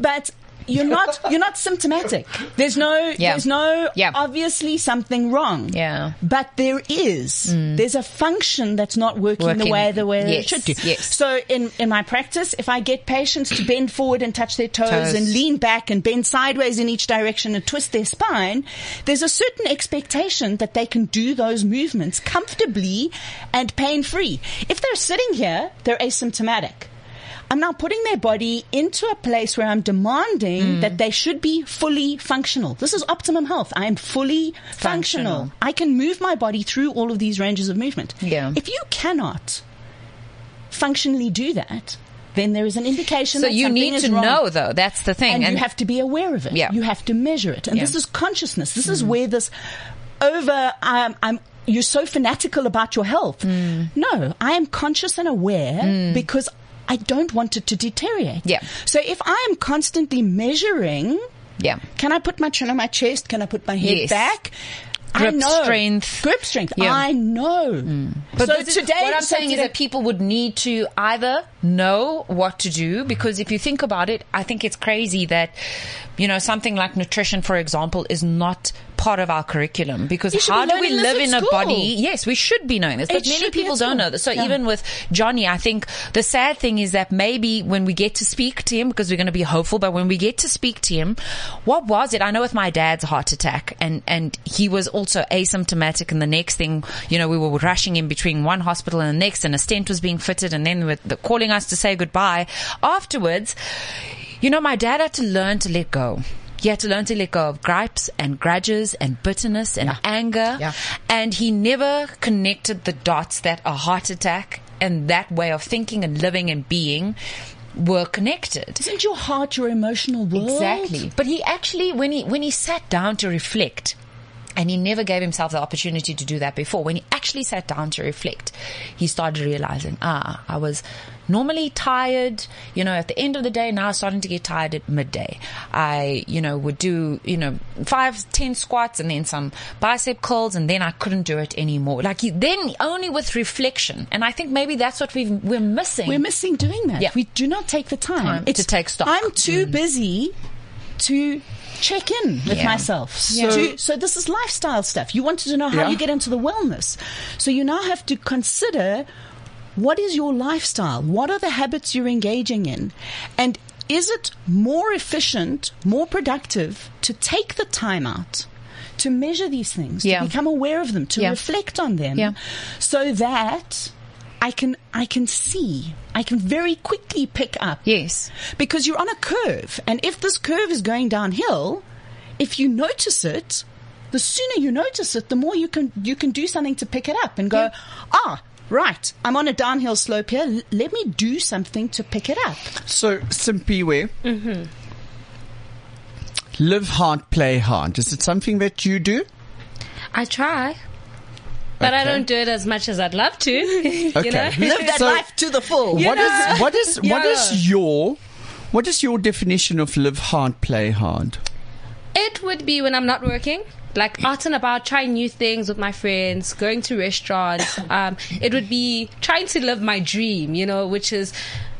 but you're not you're not symptomatic. There's no Yeah. there's no Yeah. obviously something wrong. Yeah. Mm. But there is. There's a function that's not working, the way the way Yes. it should do. Yes. So in in my practice, if I get patients to bend forward and touch their toes, Toes. and lean back and bend sideways in each direction and twist their spine, there's a certain expectation that they can do those movements comfortably and pain free. If they're sitting here, they're asymptomatic. I'm now putting their body into a place where I'm demanding Hmm. that they should be fully functional. This is optimum health. I am fully functional. Functional. I can move my body through all of these ranges of movement. Yeah. If you cannot functionally do that, then there is an indication So that you need to wrong. know though. That's the thing. And, you have to be aware of it. Yeah. You have to measure it. And Yeah. this is consciousness. This is where this over, um, I'm, you're so fanatical about your health. Mm. No, I am conscious and aware because I don't want it to deteriorate. Yeah. So if I am constantly measuring, yeah. can I put my chin on my chest? Can I put my head Yes. back? I Grip know. strength. Grip strength. Yeah. I know. Mm. But so is- today, what I'm so saying is that people would need to either know what to do because if you think about it, I think it's crazy that, you know, something like nutrition, for example, is not part of our curriculum because You how do we live in a body? Yes, we should be knowing this, but It many people don't know this. So Yeah. even with Johnny, I think the sad thing is that maybe when we get to speak to him, because we're going to be hopeful, but when we get to speak to him, what was it? I know with my dad's heart attack and, and he was also asymptomatic and the next thing, you know, we were rushing in between one hospital and the next and a stent was being fitted and then with the, calling us to say goodbye. Afterwards, you know, my dad had to learn to let go. He had to learn to let go of gripes and grudges and bitterness and anger. Yeah. And he never connected the dots that a heart attack and that way of thinking and living and being were connected. Isn't your heart your emotional world? Exactly. But he actually, when he, when he sat down to reflect, and he never gave himself the opportunity to do that before. When he actually sat down to reflect, he started realizing, ah, I was normally tired, you know, at the end of the day, now starting to get tired at midday. I, you know, would do, you know, five, ten squats and then some bicep curls and then I couldn't do it anymore. Like he, then only with reflection. And I think maybe that's what we've, we're missing. We're missing doing that. Yeah. We do not take the time, Time to take stock. I'm too mm. busy to check in with Yeah. myself. So- So, so this is lifestyle stuff. You wanted to know how Yeah. you get into the wellness. So you now have to consider what is your lifestyle? What are the habits you're engaging in? And is it more efficient, more productive to take the time out? To measure these things, Yeah. to become aware of them, to Yeah. reflect on them, Yeah. so that I can I can see, I can very quickly pick up yes. because you're on a curve. And if this curve is going downhill, if you notice it, the sooner you notice it, the more you can, you can do something to pick it up and go, ah, right, I'm on a downhill slope here. L- let me do something to pick it up. So, Simpiwe, mm-hmm. live hard, play hard. Is it something that you do? I try. But I don't do it as much as I'd love to. you Okay. know? Live that So- life to the full. What is what is what Yeah. is your what is your definition of live hard, play hard? It would be when I'm not working, like out and about, trying new things with my friends, going to restaurants. Um, it would be trying to live my dream, you know, which is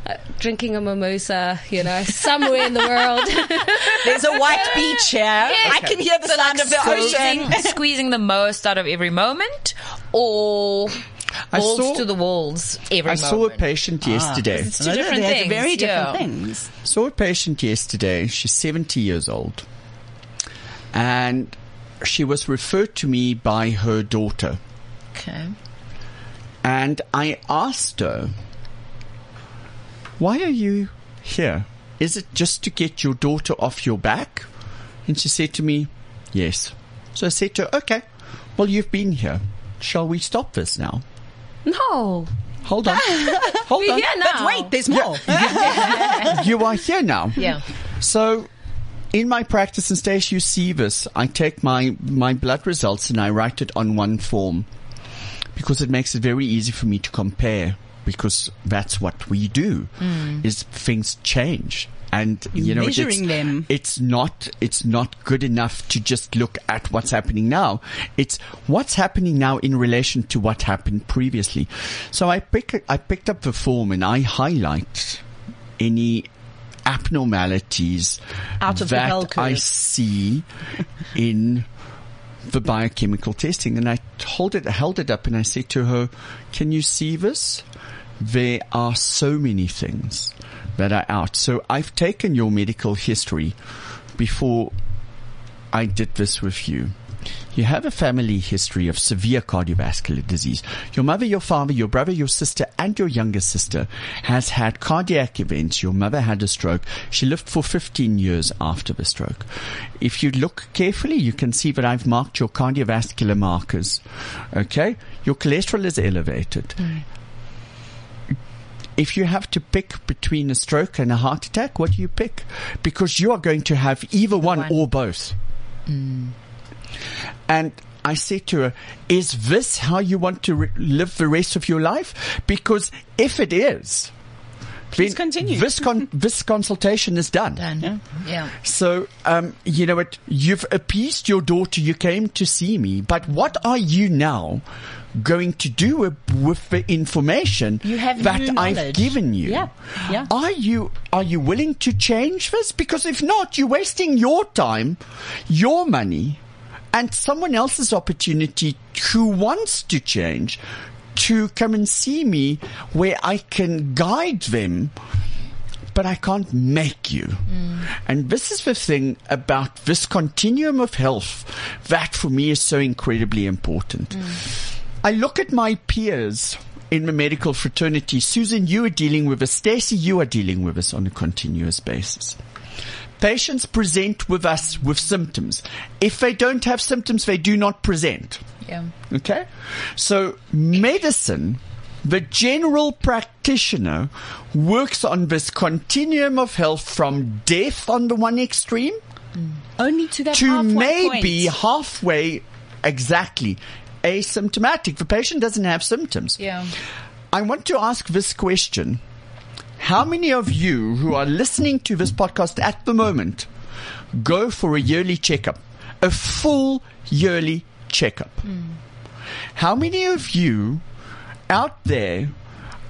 uh, drinking a mimosa, you know, somewhere in the world. There's a white beach here. I can hear the sound of the squeezing, ocean. squeezing the most out of every moment, or I balls saw- to the walls every I moment. saw a patient yesterday. It's two different things. Very different yeah. things. saw a patient yesterday. She's 70 years old. And she was referred to me by her daughter. Okay. And I asked her, why are you here? Is it just to get your daughter off your back? And she said to me, yes. So I said to her, okay, well, you've been here. Shall we stop this now? no. Hold on. Hold We're on. here now. But wait, there's more. You are here now. Yeah. So, in my practice, and Stacey, you see this, I take my, my blood results and I write it on one form because it makes it very easy for me to compare because that's what we do mm. is things change. And you know, it's, measuring them. it's not, it's not good enough to just look at what's happening now. It's what's happening now in relation to what happened previously. So I pick, I picked up the form and I highlight any abnormalities Out of the that. I see in the biochemical testing. And I hold it, held it up and I said to her, can you see this? There are so many things that are out. So I've taken your medical history before I did this with you. You have a family history of severe cardiovascular disease. Your mother, your father, your brother, your sister, and your younger sister has had cardiac events. Your mother had a stroke. She lived for 15 years after the stroke. If you look carefully, you can see that I've marked your cardiovascular markers. Okay? Your cholesterol is elevated. Mm. If you have to pick between a stroke and a heart attack, what do you pick? Because you are going to have either one, one. or both. Mm. And I said to her, is this how you want to re- live the rest of your life? Because if it is, Please continue. This, con- this consultation is done. Done. Yeah. Yeah. So, um, you know what? You've appeased your daughter. You came to see me, but what are you now going to do with, with the information You have that I've given you? Yeah. Yeah. Are you are you willing to change this? Because if not, you're wasting your time, your money, and someone else's opportunity who wants to change to come and see me where I can guide them but I can't make you. Mm. And this is the thing about this continuum of health that for me is so incredibly important. Mm. I look at my peers in the medical fraternity. Susan, you are dealing with us. Stacy, you are dealing with us on a continuous basis. Patients present with us with symptoms. If they don't have symptoms, they do not present. Yeah. Okay? So medicine, the general practitioner works on this continuum of health from death on the one extreme mm. Only to that to halfway maybe point. halfway exactly asymptomatic. The patient doesn't have symptoms. Yeah. I want to ask this question. How many of you who are listening to this podcast at the moment go for a yearly checkup? A full yearly checkup. Hmm. How many of you out there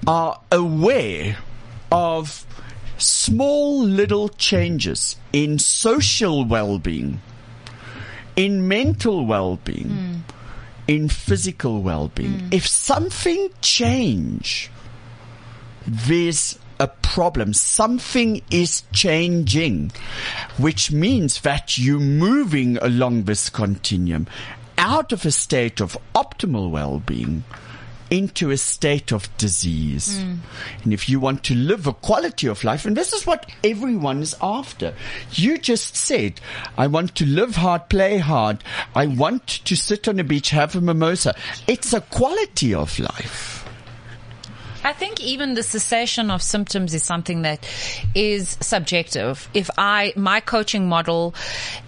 are aware of small little changes in social well-being, in mental well-being, hmm. in physical well-being? Hmm. If something change, there's a problem. Something is changing, which means that you're moving along this continuum out of a state of optimal well-being into a state of disease. Mm. And if you want to live a quality of life, and this is what everyone is after. You just said, I want to live hard, play hard. I want to sit on a beach, have a mimosa. It's a quality of life. I think even the cessation of symptoms is something that is subjective. If I, my coaching model,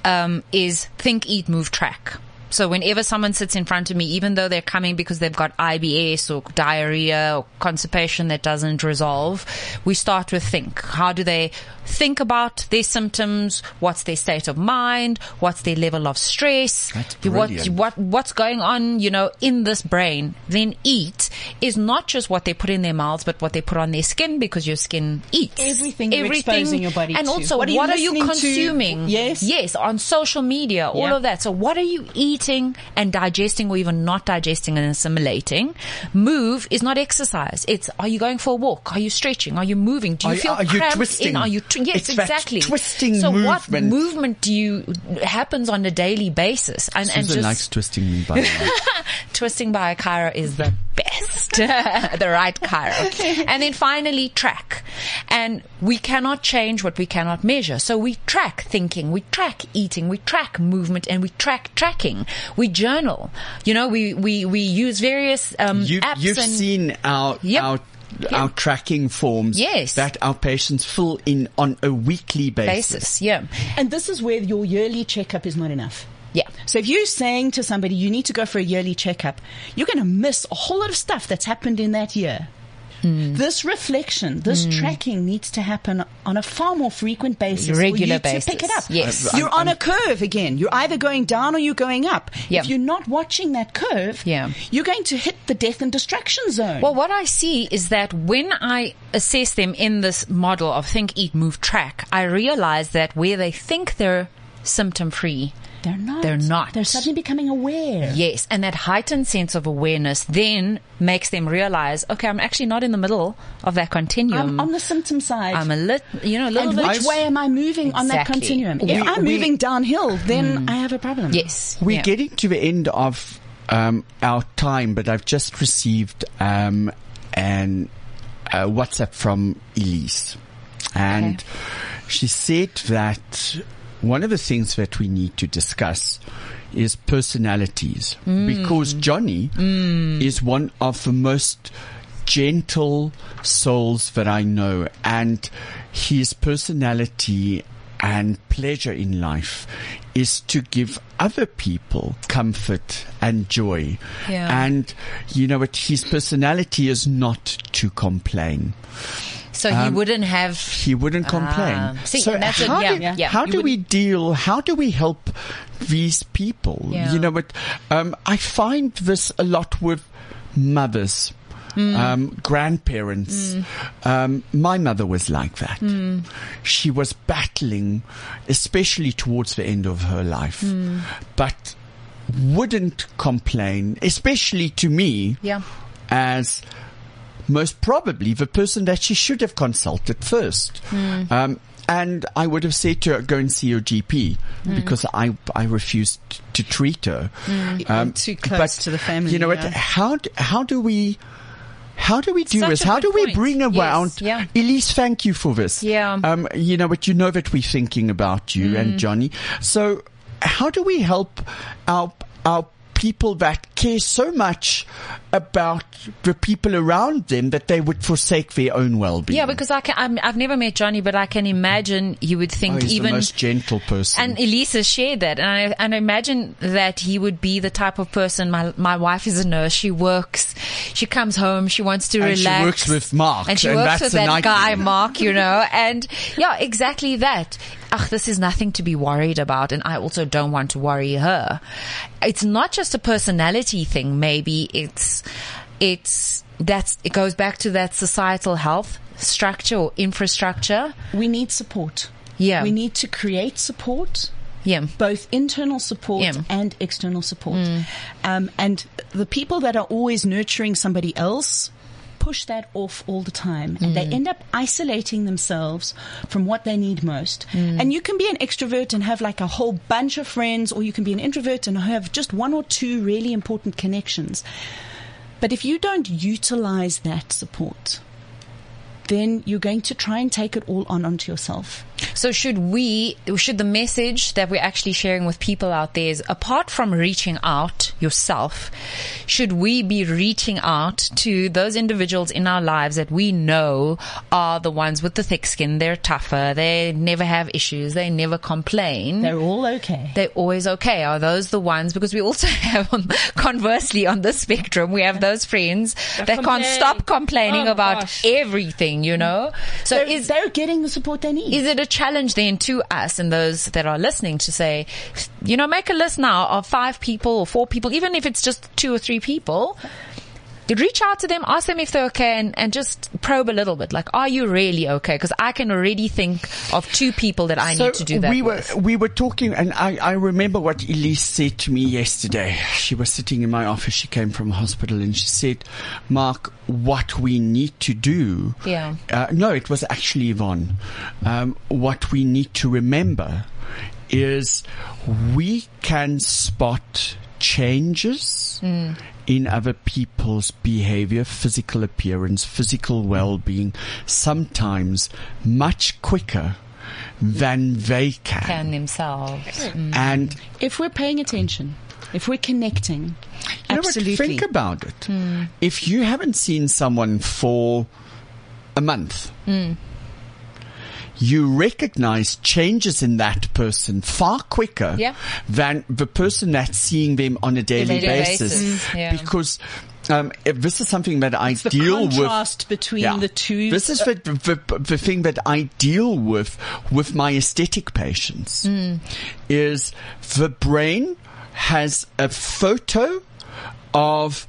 um, is think, eat, move, track. So whenever someone sits in front of me, even though they're coming because they've got IBS or diarrhea or constipation that doesn't resolve, we start with think. How do they think about their symptoms? What's their state of mind? What's their level of stress? That's what, what, what's going on, you know, in this brain? Then eat is not just what they put in their mouths, but what they put on their skin because your skin eats. Everything you're exposing your body And to. also, What what are are you you, listening to? consuming? Yes. Yes, on social media, all Yeah. of that. So what are you eating and digesting or even not digesting and assimilating? Move is not exercise. It's, are you going for a walk? Are you stretching? Are you moving? Do you Are feel are you cramped twisting? in? Are you, tw- yes, It's exactly. twisting so what movement. movement do you, happens on a daily basis? And, and just likes twisting me, by twisting by a chiro is the best. the right chiro. And then finally track. And we cannot change what we cannot measure. So we track thinking, we track eating, we track movement, and we track tracking. We journal. You know, we, we, we use various um, You, apps you've and seen our Yep. our our tracking forms Yes. that our patients fill in on a weekly basis. basis. Yeah. And this is where your yearly checkup is not enough. Yeah. So if you're saying to somebody you need to go for a yearly checkup, you're going to miss a whole lot of stuff that's happened in that year. Mm. This reflection, this mm. tracking needs to happen on a far more frequent basis. for Regular you basis. To pick it up. Yes. You're on a curve again. You're either going down or you're going up. Yeah. If you're not watching that curve, Yeah. you're going to hit the death and destruction zone. Well, what I see is that when I assess them in this model of think, eat, move, track, I realize that where they think they're symptom free, they're not. they're not. They're suddenly becoming aware. Yes, and that heightened sense of awareness then makes them realize, okay, I'm actually not in the middle of that continuum. I'm on the symptom side. I'm a lit, you know, a little and bit. which way am I moving on that continuum? We- If I'm we- moving downhill, then I have a problem. Yes, We're yeah. getting to the end of um, our time, but I've just received um, an uh, WhatsApp from Elise, and she said that one of the things that we need to discuss is personalities mm. because Johnny mm. is one of the most gentle souls that I know, and his personality and pleasure in life is to give other people comfort and joy. Yeah. And you know what? His personality is not to complain. So he um, wouldn't have. He wouldn't complain. Ah. See, so and that's a- how, yeah, do, yeah, yeah. how do we deal? How do we help these people? Yeah. You know what? Um, I find this a lot with mothers. Hmm. Um, grandparents. Um, my mother was like that. Hmm. She was battling, especially towards the end of her life, Hmm. but wouldn't complain, especially to me Yeah. as most probably the person that she should have consulted first. Hmm. Um, and I would have said to her, go and see your GP Hmm. because I, I refused to treat her. Um, Too close to the family, You know yeah. what? How, d- how do we, how do we do Such this? How do we point. bring Yes, around? yeah. Elise, thank you for this. Yeah. Um, you know what? You know that we're thinking about you Mm. and Johnny. So how do we help our, our people that care so much about the people around them that they would forsake their own well-being? Yeah, because I can, I'm, I've never met Johnny, but I can imagine you would Oh, think he's even the most gentle person. And Elisa shared that, and I, and I imagine that he would be the type of person. My my wife is a nurse. She works. She comes home. She wants to And she relax. works with Mark, and she and works that's with that nightmare. guy Mark. You know, and yeah, exactly that. Ugh, this is nothing to be worried about, and I also don't want to worry her. It's not just a personality thing. Maybe it's it's that's it goes back to that societal health structure or infrastructure. We need support. Yeah. We need to create support. Yeah. both internal support Yeah. Mm. and external support. Um, and the people that are always nurturing somebody else push that off all the time and Mm. they end up isolating themselves from what they need most. Mm. And you can be an extrovert and have like a whole bunch of friends or you can be an introvert and have just one or two really important connections. But if you don't utilize that support, then you're going to try and take it all on onto yourself. So should we, should the message that we're actually sharing with people out there is apart from reaching out yourself, should we be reaching out to those individuals in our lives that we know are the ones with the thick skin? They're tougher. They never have issues. They never complain. They're all okay. they're always okay. Are those the ones? Because we also have, on, conversely, on the spectrum, we have those friends that can't stop complaining Oh about gosh. everything, you know? So They're, is, they're getting the support they need. is it a challenge then to us and those that are listening to say, you know, make a list now of five people or four people, even if it's just two or three people. Reach out to them, ask them if they're okay, and, and just probe a little bit. Like, are you really okay? Because I can already think of two people that I need to do that we were with. we were talking, and I, I remember what Elise said to me yesterday. She was sitting in my office. She came from the hospital, and she said, "Mark, what we need to do." Yeah. Uh, no, it was actually Yvonne. Um, what we need to remember is we can spot changes Hmm. In other people's behavior, physical appearance, physical well-being, sometimes much quicker than they can. Can themselves. Mm. And if we're paying attention, if we're connecting, you know what? absolutely. Think about it. Hmm. If you haven't seen someone for a month, hmm. You recognize changes in that person far quicker Yeah. than the person that's seeing them on a daily Daily basis. basis, Mm. yeah. Because um, if this is something that I the deal with. contrast between the two- This is the, the, the thing that I deal with with my aesthetic patients is the brain has a photo of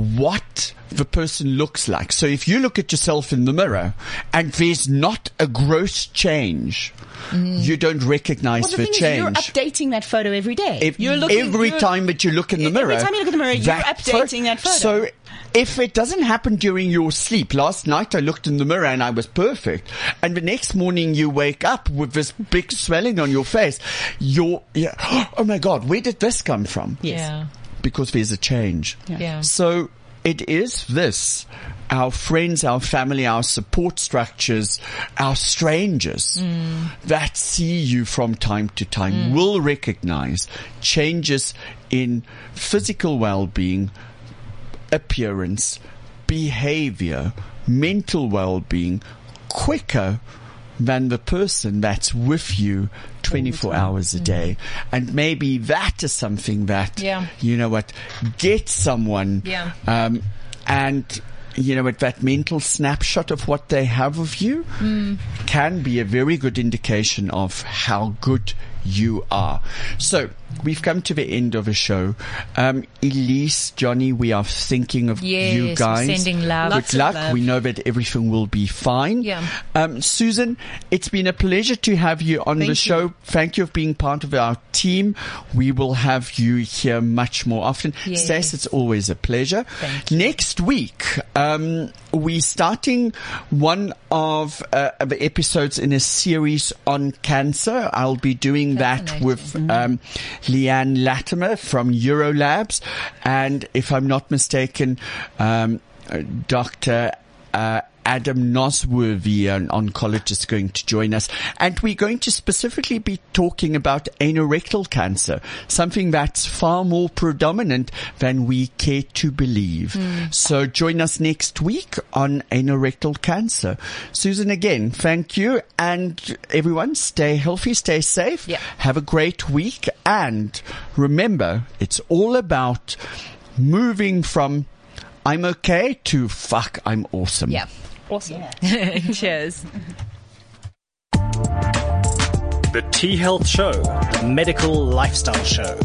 what the person looks like. So if you look at yourself in the mirror and there's not a gross change, mm. you don't recognize Well, the the, thing change. is, you're updating that photo every day. If- you're looking, every you're- time that you look in the mirror. every time you look in the mirror, you're updating that photo. So if it doesn't happen during your sleep, last night I looked in the mirror and I was perfect, and the next morning you wake up with this big swelling on your face, you're, yeah, oh my god, where did this come from? Yes. Yeah. Because there's a change. Yeah. So it is this. Our friends, our family, our support structures, our strangers Mm. that see you from time to time will recognize changes in physical well-being, appearance, behavior, mental well-being quicker than the person that's with you 24 hours a day. And maybe that is something that. Yeah. you know what, get someone, Yeah. um, and, you know what, that mental snapshot of what they have of you Mm. can be a very good indication of how good you are. So we've come to the end of a show. Um, Elise, Johnny, we are thinking of Yes, you guys. sending love. Good Lots of luck. love. We know that everything will be fine. Yeah. Um, Susan, it's been a pleasure to have you on the you. show. Thank you for being part of our team. We will have you here much more often. Yes. Stace, it's always a pleasure. Thank you. Next week, um, we're starting one of uh, the episodes in a series on cancer. I'll be doing that with um, Leanne Latimer from Eurolabs, and if I'm not mistaken, um, uh, Dr. Uh, Adam Nosworthy, an oncologist, going to join us. And we're going to specifically be talking about anorectal cancer, something that's far more predominant than we care to believe. So join us next week on anorectal cancer. Susan, again, thank you. And everyone, stay healthy, stay safe. Yeah. Have a great week. And remember, it's all about moving from I'm okay to fuck, I'm awesome. Yeah. Awesome. Cheers. The T Health Show, the medical lifestyle show.